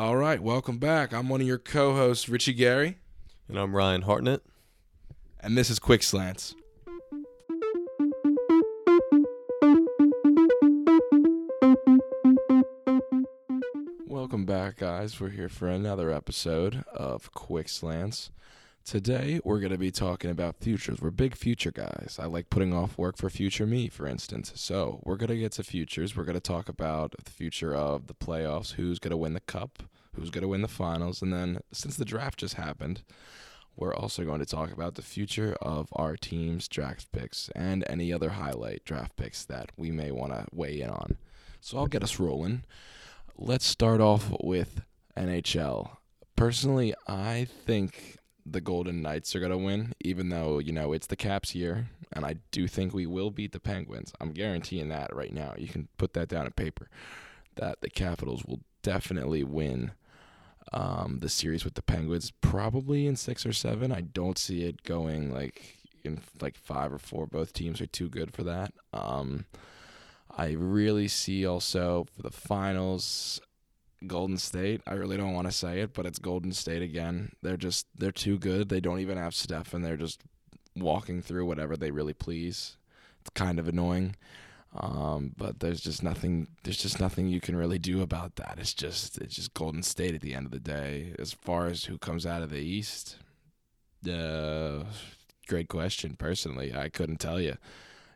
All right, welcome back. I'm one of your co-hosts, Richie Gary, And I'm Ryan Hartnett. and this is Quick Slants. Welcome back, guys. We're here for another episode of Quick Slants. Today, we're going to be talking about futures. We're big future guys. I like putting off work for future me, for instance. So, we're going to get to futures. We're going to talk about the future of the playoffs, who's going to win the cup, who's going to win the finals, and then since the draft just happened, we're also going to talk about the future of our team's draft picks and any other highlight draft picks that we may want to weigh in on. So, I'll get us rolling. Let's start off with NHL. Personally, I think the Golden Knights are going to win, even though, you know, it's the Caps year. And I do think we will beat the Penguins. I'm guaranteeing that right now. You can put that down on paper that the Capitals will definitely win um, the series with the Penguins, probably in six or seven. I don't see it going like in like five or four. Both teams are too good for that. Um, I really see also for the finals Golden State. I really don't want to say it, but it's Golden State again. They're just they're too good. They don't even have Steph, and they're just walking through whatever they really please. It's kind of annoying, um, but there's just nothing. There's just nothing you can really do about that. It's just it's just Golden State at the end of the day. As far as who comes out of the East, uh, great question. Personally, I couldn't tell you.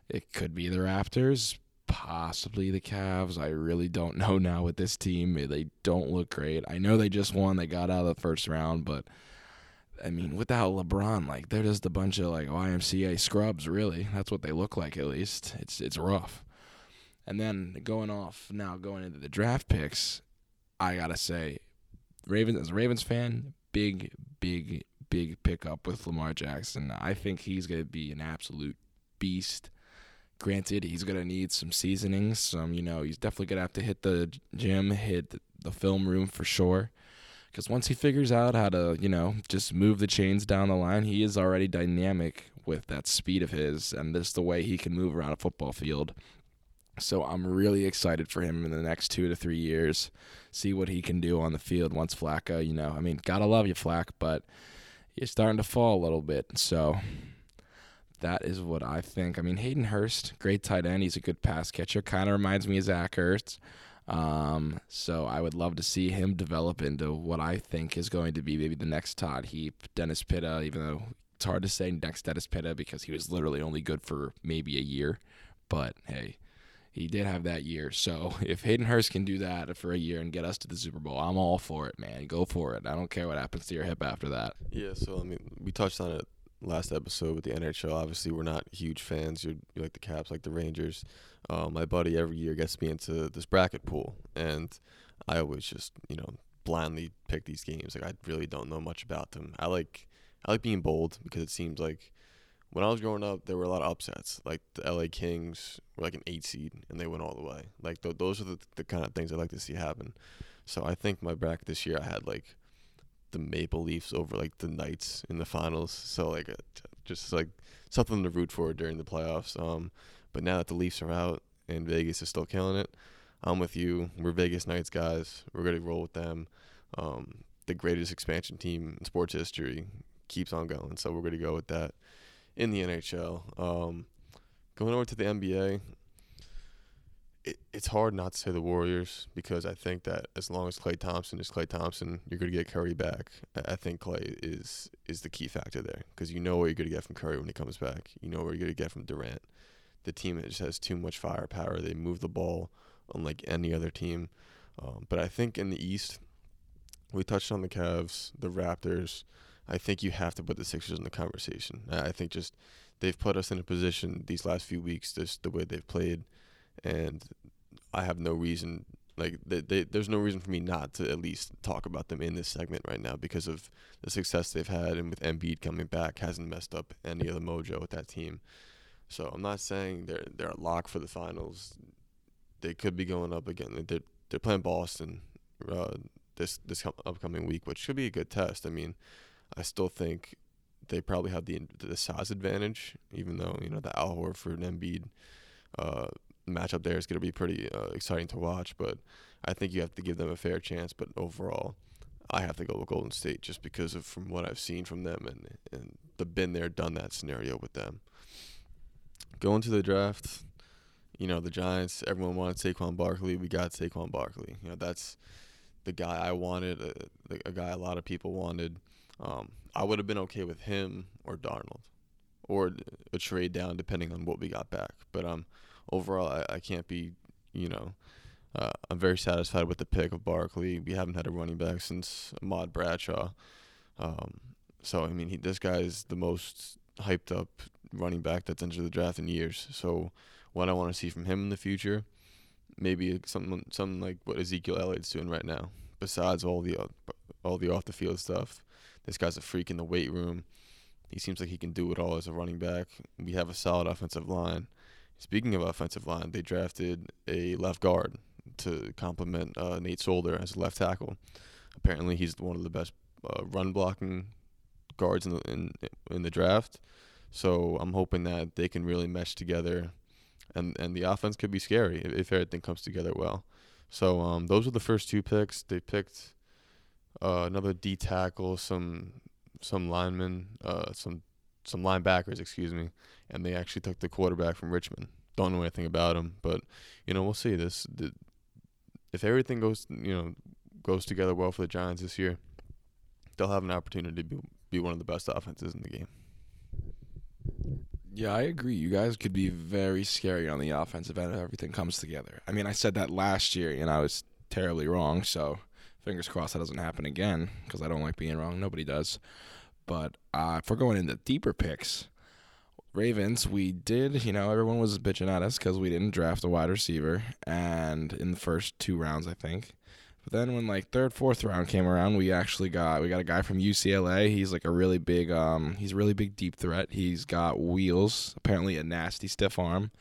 It could be the Raptors, possibly the Cavs. I really don't know now with this team. They don't look great. I know they just won. They got out of the first round, but I mean, without LeBron, like they're just a bunch of like YMCA scrubs. Really, that's what they look like. At least it's it's rough. And then going off now, going into the draft picks, I gotta say, Ravens as a Ravens fan, big, big, big pickup with Lamar Jackson. I think he's gonna be an absolute beast. Granted, he's gonna need some seasoning. Some, you know, he's definitely gonna have to hit the gym, hit the film room for sure. Because once he figures out how to, you know, just move the chains down the line, he is already dynamic with that speed of his and just the way he can move around a football field. So I'm really excited for him in the next two to three years. See what he can do on the field once Flacco, you know, I mean, gotta love you, Flack, but you're starting to fall a little bit. So that is what I think. I mean, Hayden Hurst, great tight end. He's a good pass catcher. Kind of reminds me of Zach Ertz. Um, so I would love to see him develop into what I think is going to be maybe the next Todd Heap, Dennis Pitta, even though it's hard to say next Dennis Pitta because he was literally only good for maybe a year. But hey, he did have that year. So if Hayden Hurst can do that for a year and get us to the Super Bowl, I'm all for it, man. Go for it. I don't care what happens to your hip after that. Yeah, so I mean, we touched on it last episode with the NHL. Obviously, we're not huge fans. You're, you like the Caps, like the Rangers. Uh, my buddy every year gets me into this bracket pool, and I always just you know blindly pick these games. Like I really don't know much about them. I like I like being bold because it seems like when I was growing up, there were a lot of upsets. Like the LA Kings were like an eight seed, and they went all the way. Like th- those are the, the kind of things I like to see happen. So I think my bracket this year, I had like the Maple Leafs over like the Knights in the finals. So like uh, just like something to root for during the playoffs. Um, but now that the Leafs are out and Vegas is still killing it, I'm with you. We're Vegas Knights guys. We're gonna roll with them. Um, the greatest expansion team in sports history keeps on going. So we're gonna go with that in the NHL. Um, going over to the NBA, it, it's hard not to say the Warriors because I think that as long as Klay Thompson is Klay Thompson, you're going to get Curry back. I think Klay is is the key factor there because you know what you're going to get from Curry when he comes back. You know what you're going to get from Durant. The team just has too much firepower. They move the ball unlike any other team. Um, but I think in the East, we touched on the Cavs, the Raptors. I think you have to put the Sixers in the conversation. I think just they've put us in a position these last few weeks, just the way they've played, and I have no reason like they, they, there's no reason for me not to at least talk about them in this segment right now because of the success they've had and with Embiid coming back hasn't messed up any of the mojo with that team. So I'm not saying they're they're a lock for the finals. They could be going up again. They're they're playing Boston uh, this this upcoming week, which should be a good test. I mean, I still think they probably have the the size advantage, even though you know the Al Horford and Embiid uh, matchup there is going to be pretty uh, exciting to watch. But I think you have to give them a fair chance. But overall, I have to go with Golden State just because of from what I've seen from them and and the been there, done that scenario with them. Going to the draft, you know the Giants. Everyone wanted Saquon Barkley. We got Saquon Barkley. You know that's the guy I wanted, a, a guy a lot of people wanted. Um, I would have been okay with him or Darnold, or a trade down depending on what we got back. But um, overall, I, I can't be, you know, uh, I'm very satisfied with the pick of Barkley. We haven't had a running back since Ahmad Bradshaw. Um, so I mean, he, this guy is the most hyped up running back that's entered the draft in years. So what I want to see from him in the future, maybe something something like what Ezekiel Elliott's doing right now. Besides all the all the off the field stuff, this guy's a freak in the weight room. He seems like he can do it all as a running back. We have a solid offensive line. Speaking of offensive line, they drafted a left guard to complement uh, Nate Solder as a left tackle. Apparently, he's one of the best uh, run blocking guards in the in in the draft. So I'm hoping that they can really mesh together, and and the offense could be scary if, if everything comes together well. So um, those were the first two picks. They picked uh, another D tackle, some some linemen, uh, some some linebackers, excuse me, and they actually took the quarterback from Richmond. Don't know anything about him, but you know we'll see. This the, if everything goes you know goes together well for the Giants this year, they'll have an opportunity to be, be one of the best offenses in the game. Yeah, I agree. You guys could be very scary on the offensive end if everything comes together. I mean, I said that last year, and I was terribly wrong. So fingers crossed that doesn't happen again because I don't like being wrong. Nobody does. But uh, if we're going into deeper picks, Ravens, we did, you know, everyone was bitching at us because we didn't draft a wide receiver, and in the first two rounds, I think. But then when like third, fourth round came around, we actually got we got a guy from UCLA. He's like a really big, um, he's a really big deep threat. He's got wheels, apparently a nasty stiff arm.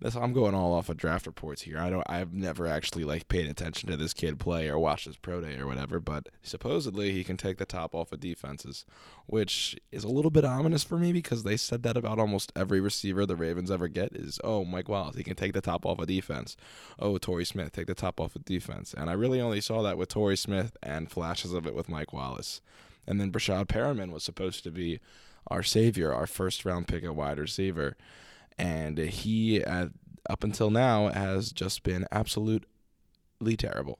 This I'm going all off of draft reports here. I don't I've never actually like paid attention to this kid play or watched his pro day or whatever, but supposedly he can take the top off of defenses, which is a little bit ominous for me because they said that about almost every receiver the Ravens ever get is oh Mike Wallace he can take the top off of defense. Oh Torrey Smith take the top off of defense, and I really only saw that with Torrey Smith and flashes of it with Mike Wallace, and then Breshad Perriman was supposed to be our savior, our first round pick at wide receiver and he at, up until now has just been absolutely terrible.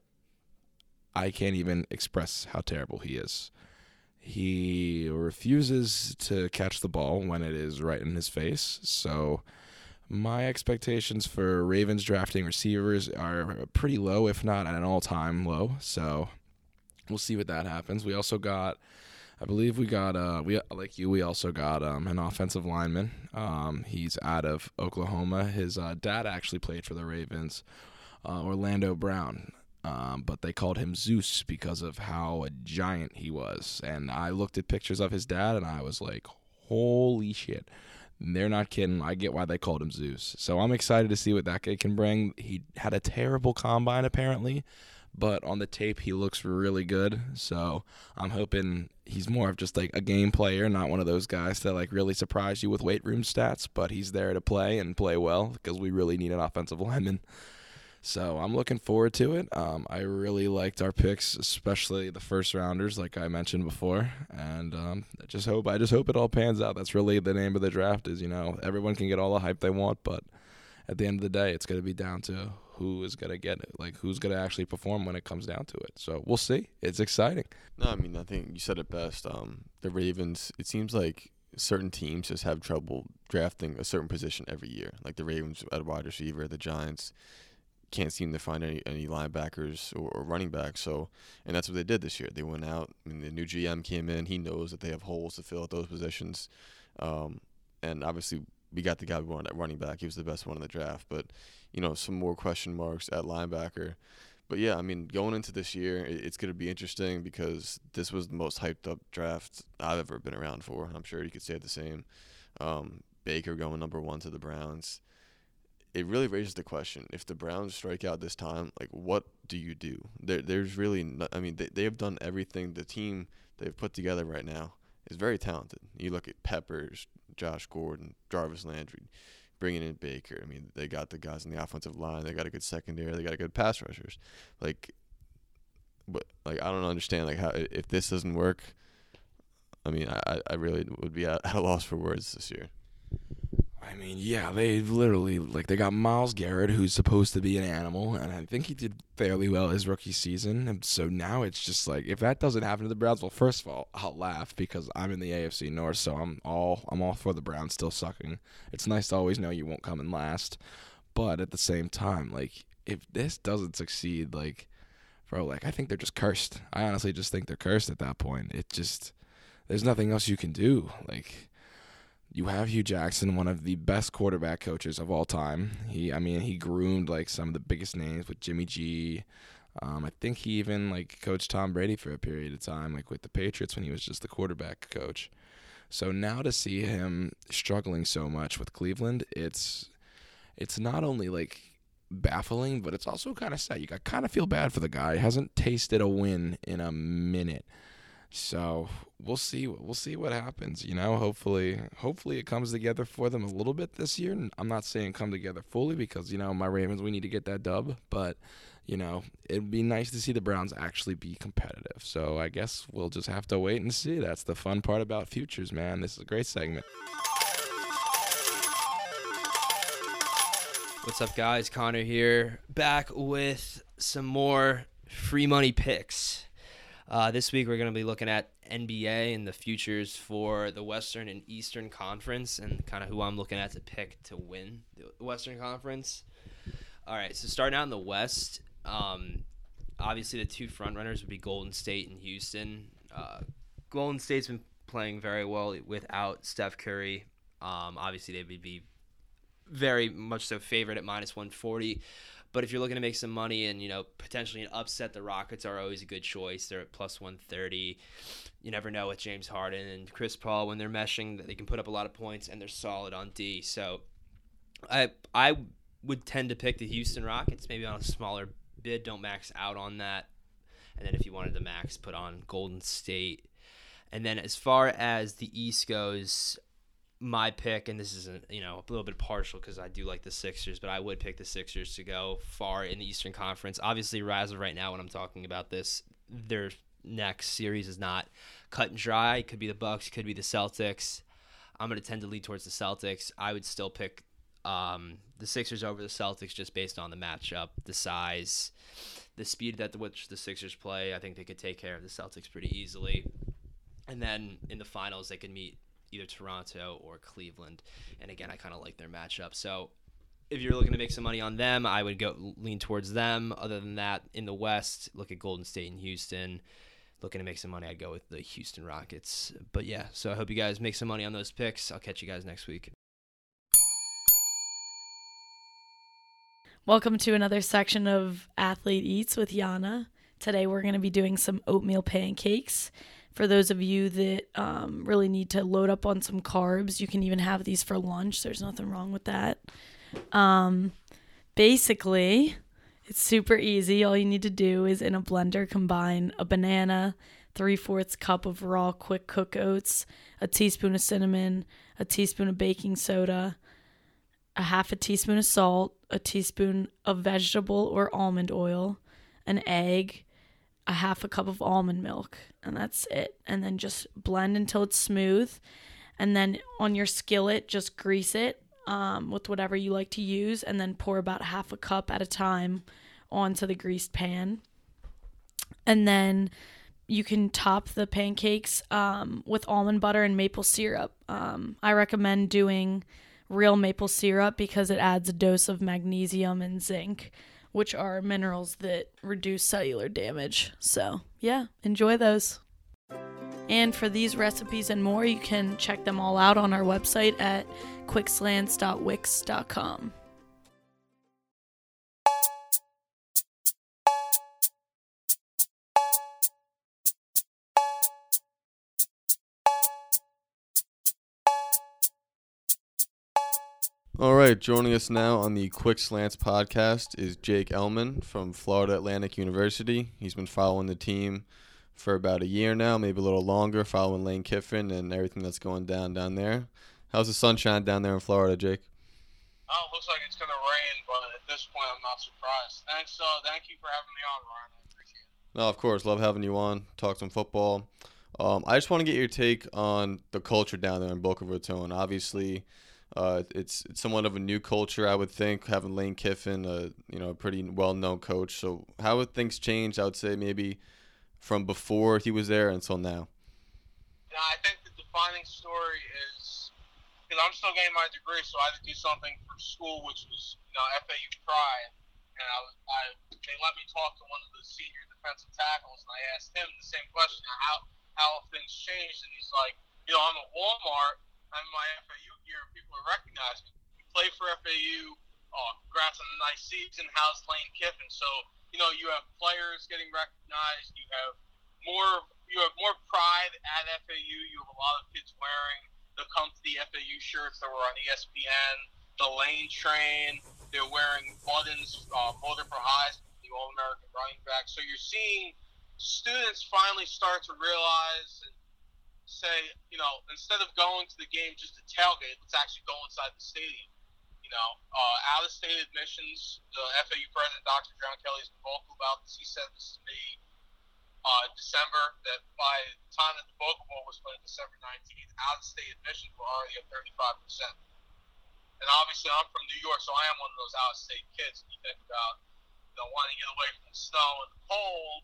I can't even express how terrible he is. He refuses to catch the ball when it is right in his face. So my expectations for Ravens drafting receivers are pretty low, if not at an all-time low. So we'll see what that happens. We also got I believe we got uh we like you we also got um an offensive lineman. Um he's out of Oklahoma. His uh, dad actually played for the Ravens. Uh, Orlando Brown. Um, but they called him Zeus because of how a giant he was. And I looked at pictures of his dad and I was like, holy shit. They're not kidding. I get why they called him Zeus. So I'm excited to see what that kid can bring. He had a terrible combine, apparently but on the tape he looks really good. So I'm hoping he's more of just like a game player, not one of those guys that like really surprise you with weight room stats. But he's there to play and play well because we really need an offensive lineman. So I'm looking forward to it. Um, I really liked our picks, especially the first rounders, like I mentioned before, and um, I just hope I just hope it all pans out. That's really the name of the draft. Is you know everyone can get all the hype they want, but at the end of the day, it's going to be down to who is going to get it, like who's going to actually perform when it comes down to it. So we'll see. It's exciting. No, I mean, I think you said it best. Um, the Ravens, it seems like certain teams just have trouble drafting a certain position every year. Like the Ravens at wide receiver, the Giants can't seem to find any any linebackers or, or, running backs. So, and that's what they did this year. They went out. I mean, the new GM came in. He knows that they have holes to fill at those positions, um, and obviously we got the guy we wanted at running back. He was the best one in the draft, but you know some more question marks at linebacker. But yeah, I mean, going into this year, it's going to be interesting because this was the most hyped up draft I've ever been around for. I'm sure you could say the same. Um, Baker going number one to the Browns. It really raises the question: if the Browns strike out this time, like what do you do? There, there's really, no, I mean, they they have done everything. The team they've put together right now is very talented. You look at Peppers, Josh Gordon, Jarvis Landry, bringing in Baker. I mean, they got the guys in the offensive line. They got a good secondary. They got a good pass rushers. Like, but like I don't understand like how if this doesn't work. I mean, I I really would be at, a loss for words this year. I mean, yeah, they literally like they got Myles Garrett, who's supposed to be an animal, and I think he did fairly well his rookie season. And so now it's just like if that doesn't happen to the Browns, well, first of all, I'll laugh because I'm in the AFC North, so I'm all I'm all for the Browns still sucking. It's nice to always know you won't come in last, but at the same time, like if this doesn't succeed, like bro, like I think they're just cursed. I honestly just think they're cursed at that point. It just there's nothing else you can do. Like you have Hue Jackson, one of the best quarterback coaches of all time. He, I mean, he groomed like some of the biggest names with Jimmy G. Um, I think he even like coached Tom Brady for a period of time, like with the Patriots when he was just the quarterback coach. So now to see him struggling so much with Cleveland, it's it's not only like baffling, but it's also kind of sad. You got kind of feel bad for the guy. He hasn't tasted a win in a minute. So we'll see. We'll see what happens. You know, hopefully, hopefully it comes together for them a little bit this year. I'm not saying come together fully because you know my Ravens. We need to get that dub, but you know it'd be nice to see the Browns actually be competitive. So I guess we'll just have to wait and see. That's the fun part about futures, man. This is a great segment. What's up, guys? Connor here, back with some more free money picks. Uh, this week we're going to be looking at NBA and the futures for the Western and Eastern Conference and kind of who I'm looking at to pick to win the Western Conference. All right, so starting out in the West, um, obviously the two front runners would be Golden State and Houston. Uh, Golden State's been playing very well without Steph Curry. Um, obviously, they would be very much so favored at minus 140. But if you're looking to make some money and you know potentially an upset, the Rockets are always a good choice. They're at plus 130. You never know with James Harden and Chris Paul when they're meshing, they can put up a lot of points and they're solid on D. So I I would tend to pick the Houston Rockets maybe on a smaller bid. Don't max out on that. And then if you wanted to max, put on Golden State. And then as far as the East goes, my pick, and this isn't you know a little bit partial because I do like the Sixers, but I would pick the Sixers to go far in the Eastern Conference. Obviously, as of right now, when I'm talking about this, their next series is not cut and dry. It could be the Bucks, could be the Celtics. I'm going to tend to lead towards the Celtics. I would still pick um, the Sixers over the Celtics just based on the matchup, the size, the speed that the, which the Sixers play. I think they could take care of the Celtics pretty easily. And then in the finals, they could meet either Toronto or Cleveland. And again, I kind of like their matchup. So if you're looking to make some money on them, I would go lean towards them. Other than that, in the West, look at Golden State and Houston. Looking to make some money, I'd go with the Houston Rockets. But yeah, so I hope you guys make some money on those picks. I'll catch you guys next week. Welcome to another section of Athlete Eats with Yana. Today we're going to be doing some oatmeal pancakes for those of you that um, really need to load up on some carbs, you can even have these for lunch. There's nothing wrong with that. Um, basically, it's super easy. All you need to do is in a blender combine a banana, three fourths cup of raw quick cook oats, a teaspoon of cinnamon, a teaspoon of baking soda, a half a teaspoon of salt, a teaspoon of vegetable or almond oil, an egg, a half a cup of almond milk and that's it. And then just blend until it's smooth. And then on your skillet just grease it um, with whatever you like to use and then pour about half a cup at a time onto the greased pan. And then you can top the pancakes um, with almond butter and maple syrup. Um, i recommend doing real maple syrup because it adds a dose of magnesium and zinc which are minerals that reduce cellular damage. So, yeah, enjoy those. And for these recipes and more, you can check them all out on our website at quickslants.wix.com. All right, joining us now on the Quick Slants podcast is Jake Elman from Florida Atlantic University. He's been following the team for about a year now, maybe a little longer, following Lane Kiffin and everything that's going down down there. How's the sunshine down there in Florida, Jake? Oh, it looks like it's gonna rain, but at this point, I'm not surprised. Thanks, uh, thank you for having me on, Ryan. I appreciate it. No, of course, love having you on. Talk some football. Um, I just want to get your take on the culture down there in Boca Raton. Obviously, uh, it's it's somewhat of a new culture, I would think, having Lane Kiffin, a you know a pretty well-known coach. So how have things changed? I would say maybe from before he was there until now. Yeah, I think the defining story is because I'm still getting my degree, so I had to do something for school, which was you know FAU Pride, and I, I they let me talk to one of the senior defensive tackles, and I asked him the same question: how how things changed? And he's like, you know, I'm at Walmart, I'm my FAU gear, people are recognizing me. You play for FAU. Oh, congrats on a nice season. How's Lane Kiffin? So you know, you have players getting recognized. You have more you have more pride at FAU. You have a lot of kids wearing the comfy FAU shirts that were on ESPN. The lane train. They're wearing buttons, uh, Motor for Highs, the All American running back. So you're seeing students finally start to realize and say, you know, instead of going to the game just to tailgate, let's actually go inside the stadium. You know, uh, out of state admissions, the FAU president, Dr. John Kelly, has been vocal about this. He said this to me uh, December that by the time that the Boca Bowl was played December 19th, out of state admissions were already at 35%. And obviously, I'm from New York, so I am one of those out of state kids. You think about you know, wanting to get away from the snow and the cold.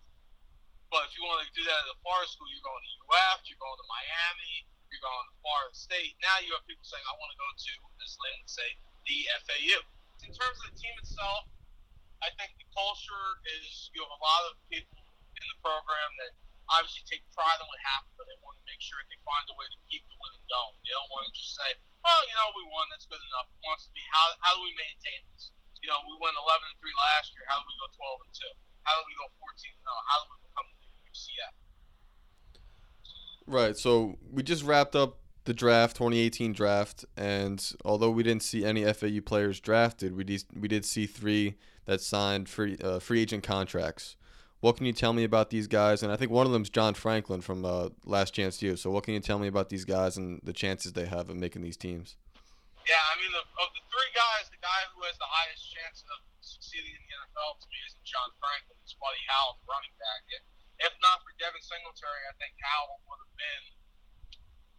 But if you want to do that at a Florida school, you're going to UF, you're going to Miami, you're going to Florida State. Now you have people saying, I want to go to, as Lynn would say, the FAU. In terms of the team itself, I think the culture is you have a lot of people in the program that obviously take pride in what happened, but they want to make sure they find a way to keep the winning going. They don't want to just say, "Oh, you know, we won. That's good enough." It wants to be how how do we maintain this? You know, we went 11 and three last year. How do we go 12 and two? How do we go 14 and 0? How do we become? Right. So we just wrapped up the draft, 2018 draft, and although we didn't see any FAU players drafted, we did, we did see three that signed free uh, free agent contracts. What can you tell me about these guys? And I think one of them is John Franklin from uh, Last Chance U. So what can you tell me about these guys and the chances they have of making these teams? Yeah, I mean, the, of the three guys, the guy who has the highest chance of succeeding in the NFL to me is John Franklin. It's Buddy Howell, the running back. If, if not for Devin Singletary, I think Howell would have been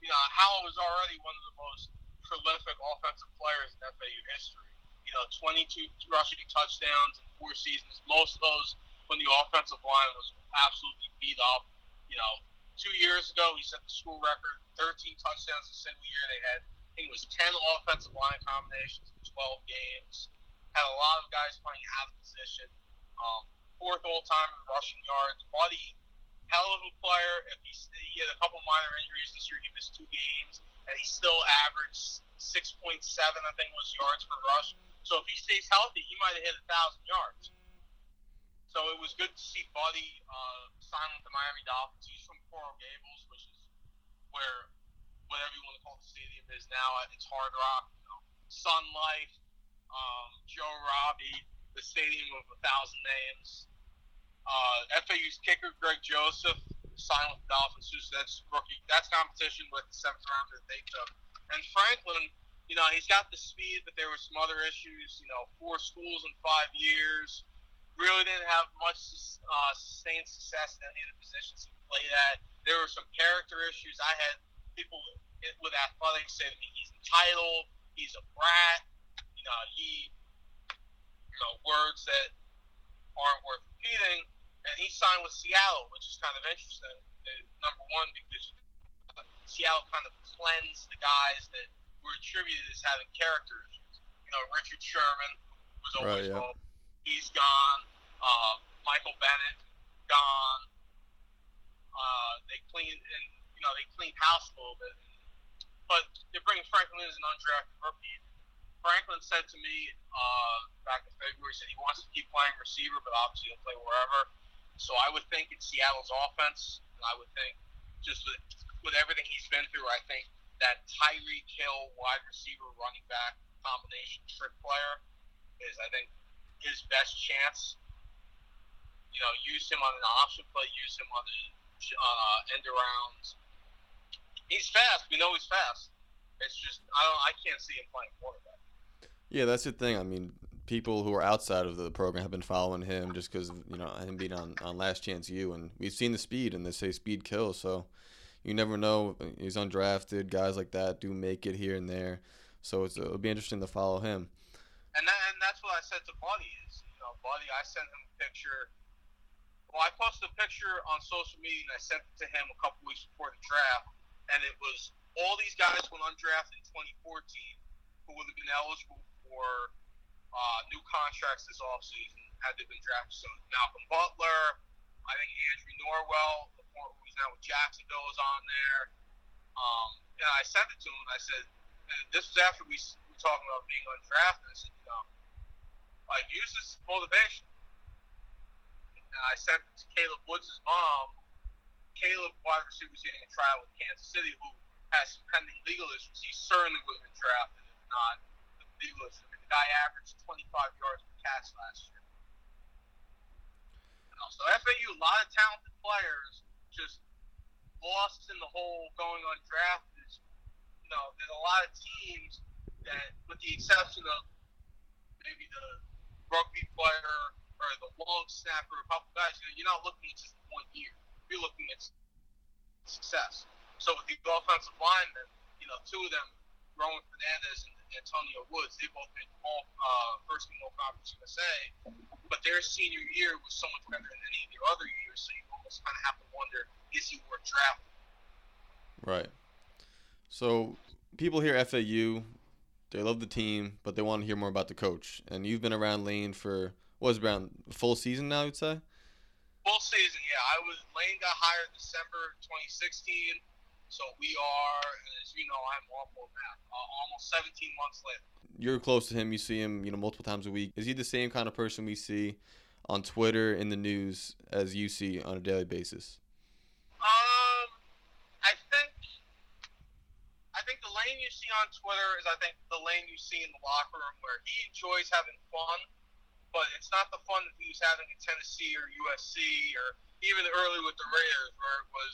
you know, Howell was already one of the most prolific offensive players in FAU history. You know, 22 rushing touchdowns in four seasons. Most of those when the offensive line was absolutely beat up. You know, two years ago he set the school record, 13 touchdowns a single year. They had, I think it was 10 offensive line combinations in 12 games. Had a lot of guys playing out of position. Um, fourth all time in rushing yards. Buddy hell of a player. If he, he had a couple minor injuries this year, he missed two games, and he still averaged 6.7, I think, was yards per rush. So if he stays healthy, he might have hit a thousand yards. So it was good to see Buddy uh, sign with the Miami Dolphins. He's from Coral Gables, which is where whatever you want to call the stadium is now. It's Hard Rock, you know, Sun Life, um, Joe Robbie, the stadium of a thousand names. Uh, FAU's kicker Greg Joseph signed with the Dolphins. So that's rookie. That's competition with the seventh round that they took. And Franklin, you know, he's got the speed, but there were some other issues. You know, four schools in five years. Really didn't have much uh, sustained success in any of the positions he played at. There were some character issues. I had people with athletics say to me, "He's entitled. He's a brat. You know, he, you know, words that aren't worth repeating." and he signed with Seattle, which is kind of interesting. Uh, number one, because Seattle kind of cleansed the guys that were attributed as having characters. You know, Richard Sherman, was always right, yeah. he's gone. Uh, Michael Bennett, gone. Uh, they cleaned and you know they cleaned house a little bit, but they bring Franklin as an undrafted rookie. Franklin said to me uh, back in February, he said he wants to keep playing receiver, but obviously he'll play wherever. So I would think in Seattle's offense, and I would think just with, with everything he's been through, I think that Tyreek Hill wide receiver running back combination trick player is I think his best chance. You know, use him on an option play, use him on the uh, end arounds. He's fast. We know he's fast. It's just I don't. I can't see him playing quarterback. Yeah, that's the thing. I mean, people who are outside of the program have been following him just because you know him being on, on Last Chance U, and we've seen the speed, and they say speed kills. So you never know. He's undrafted. Guys like that do make it here and there. So it's, it'll be interesting to follow him. And that, and that's what I said to Buddy is, you know, Buddy, I sent him a picture. Well, I posted a picture on social media and I sent it to him a couple weeks before the draft, and it was all these guys went undrafted in 2014 who would have been eligible for uh, new contracts this offseason had they been drafted. So Malcolm Butler, I think Andrew Norwell, who's now with Jacksonville, is on there. Um, and I sent it to him. I said, this was after we were talking about being undrafted. I said, you know, like use this motivation. And I sent it to Kalib Woods' mom. Kalib, wide receiver, was getting a trial with Kansas City, who has some pending legal issues. He certainly would have been drafted if not legal. I mean, the guy averaged 25 yards per catch last year. You know, so FAU, a lot of talented players, just lost in the whole going undrafted. You know, there's a lot of teams that, with the exception of maybe the rugby player or the long snapper, a couple guys, you know, you're not looking at just one year. You're looking at success. So with the offensive linemen, you know, two of them, Roman Fernandez and Antonio Woods, they both made the all, uh, first team all conference USA, but their senior year was so much better than any of their other years. So you almost kind of have to wonder, is he worth drafting? Right. So people hear FAU, they love the team, but they want to hear more about the coach. And you've been around Lane for what is around full season now, you'd say? Full season, yeah. I was Lane got hired December 2016, so we are, as you know, I'm awful at math. Uh, almost 17 months later. You're close to him. You see him, you know, multiple times a week. Is he the same kind of person we see on Twitter in the news as you see on a daily basis? Um, I think I think the lane you see on Twitter is I think the lane you see in the locker room where he enjoys having fun, but it's not the fun that he was having in Tennessee or USC or even early with the Raiders where it was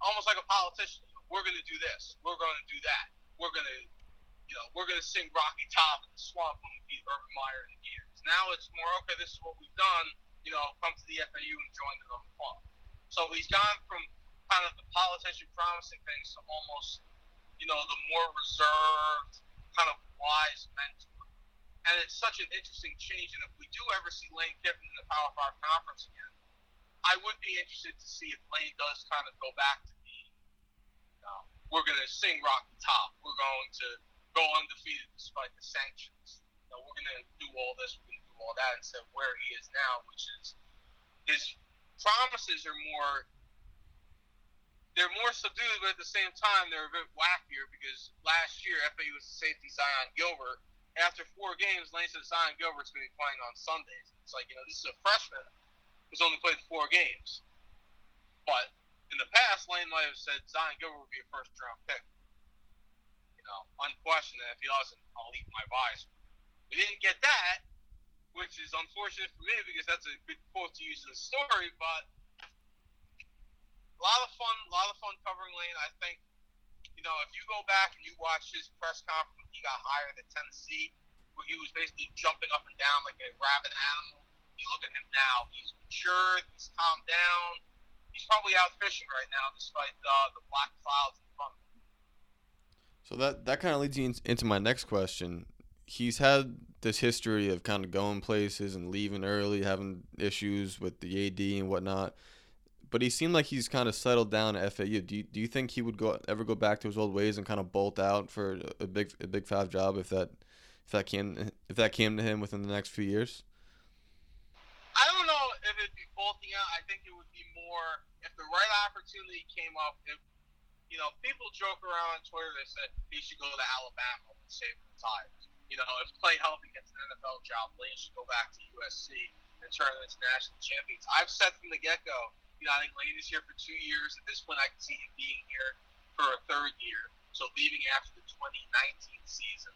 almost like a politician. We're going to do this. We're going to do that. We're going to, you know, we're going to sing Rocky Top in the swamp when we beat Urban Meyer in the Gears. Now it's more okay. This is what we've done. You know, come to the FAU and join the club. So he's gone from kind of the politician promising things to almost you know, the more reserved, kind of wise mentor. And it's such an interesting change. And if we do ever see Lane Kiffin in the Power Five conference again, I would be interested to see if Lane does kind of go back to being, we're going to sing Rocky Top. We're going to go undefeated despite the sanctions. We're going to do all this, we're going to do all that instead of where he is now, which is his promises are more they're more subdued, but at the same time, they're a bit wackier because last year FAU was the safety Zyon Gilbert. After four games, Lane said Zyon Gilbert's going to be playing on Sundays. It's like, you know, this is a freshman who's only played four games. But in the past, Lane might have said Zyon Gilbert would be a first round pick. You know, unquestioned. If he doesn't, I'll eat my visor. We didn't get that, which is unfortunate for me because that's a good quote to use in the story, but a lot of fun, a lot of fun covering Lane. I think, you know, if you go back and you watch his press conference when he got hired at Tennessee, where he was basically jumping up and down like a rabid animal, you look at him now. He's mature. He's calmed down. He's probably out fishing right now, despite uh, the black clouds in front of. So that that kind of leads you into my next question. He's had this history of kind of going places and leaving early, having issues with the AD and whatnot but he seemed like he's kind of settled down at FAU. Do you, do you think he would go ever go back to his old ways and kind of bolt out for a big a big five job if that if that came if that came to him within the next few years? I don't know if it'd be bolting out. I think more if the right opportunity came up. If you know, people joke around on Twitter. They said he should go to Alabama and save the tires. You know, if Clay Helton gets an NFL job, Lane should go back to USC and turn into national champions. I've said from the get go you know, I think Lane is here for two years. At this point, I can see him being here for a third year. So leaving after the 2019 season.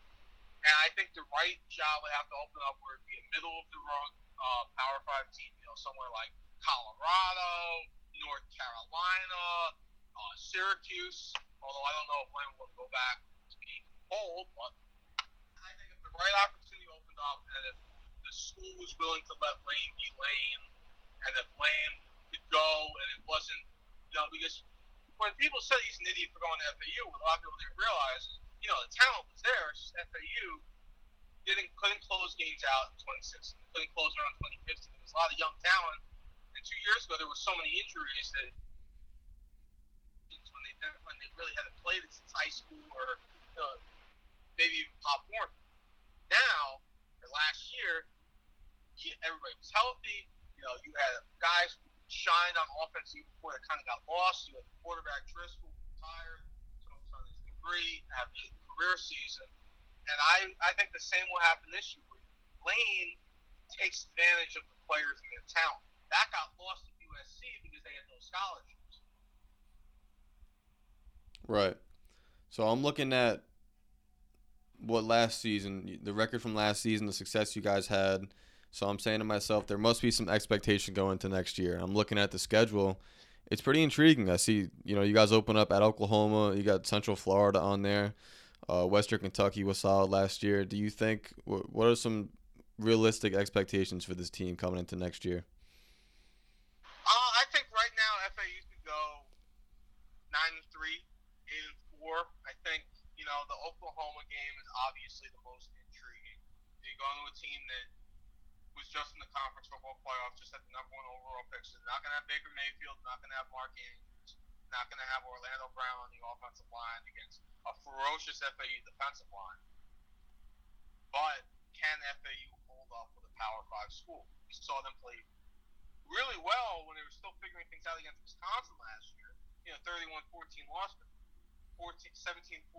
And I think the right job would have to open up where it'd be a middle of the road uh, Power Five team, you know, somewhere like Colorado, North Carolina, uh, Syracuse. Although I don't know if Lane will go back to being cold, but I think if the right opportunity opened up, and if the school was willing to let Lane be Lane, and if Lane could go, and it wasn't, you know, because when people say he's an idiot for going to FAU, what a lot of people didn't realize is, you know, the talent was there. It's just FAU didn't couldn't close games out in 2016, couldn't close around 2015. There was a lot of young talent, two years ago there were so many injuries that when they when they really hadn't played it since high school or know, maybe even Pop Warner. Now, or last year, everybody was healthy. You know, you had guys who shined on offense even before they kind of got lost. You had the quarterback Driskel retired, so on his degree, have a career season. And I, I think the same will happen this year. Lane takes advantage of the players and their talent. That got lost at USC because they had no scholarships. Right. So I'm looking at what last season, the record from last season, the success you guys had. So I'm saying to myself, there must be some expectation going into next year. I'm looking at the schedule. It's pretty intriguing. I see, you know, you guys open up at Oklahoma. You got Central Florida on there. Uh, Western Kentucky was solid last year. Do you think what are some realistic expectations for this team coming into next year? Uh, I think right now FAU could go nine and three, eight and four. I think you know the Oklahoma game is obviously the most intriguing. You go into a team that was just in the conference football playoff, just had the number one overall pick. So they're not going to have Baker Mayfield, not going to have Mark Andrews, not going to have Orlando Brown on the offensive line against a ferocious FAU defensive line. But can FAU hold up with a Power Five school? We saw them play really well when they were still figuring things out against Wisconsin last year. You know, 31-14 loss, but 14, 17-14,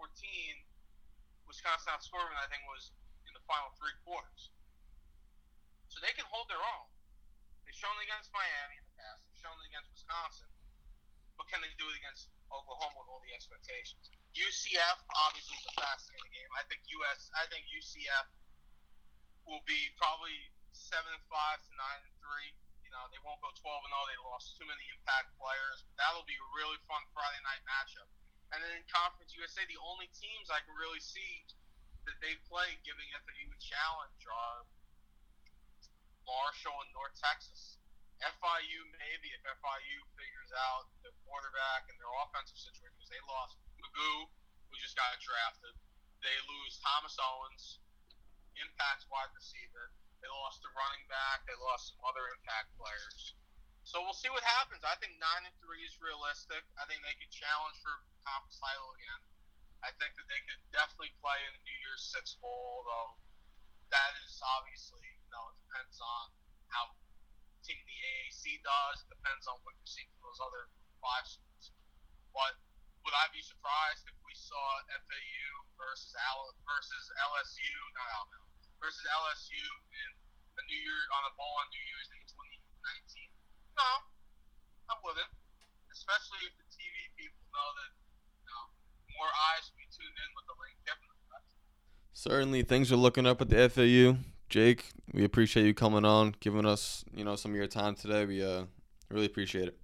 Wisconsin outscored them, I think, was in the final three quarters. So they can hold their own. They've shown it against Miami in the past. They've shown it against Wisconsin. But can they do it against Oklahoma with all the expectations? UCF obviously is a fascinating game. I think US. I think UCF will be probably seven and five to nine and three. You know, they won't go twelve and zero. They lost too many impact players. That'll be a really fun Friday night matchup. And then in Conference USA, the only teams I can really see that they play giving FAU a challenge are Marshall and North Texas. FIU maybe if FIU figures out the quarterback and their offensive situation because they lost McGough, who just got drafted. They lose Thomas Owens, impact wide receiver. They lost the running back. They lost some other impact players. So we'll see what happens. I think nine and three is realistic. I think they could challenge for conference title again. I think that they could definitely play in the New Year's Six Bowl, though that is obviously you know it depends on how team the AAC does. It depends on what you're seeing from those other five schools. But would I be surprised if we saw FAU versus Al versus LSU, not Alabama, versus LSU in the New Year on a bowl on New Year's in 2019? No, I wouldn't. Especially if the TV people know that you know, more eyes will be tuned in with the link. Certainly, things are looking up at the FAU. Jake, we appreciate you coming on, giving us you know some of your time today. We uh, really appreciate it.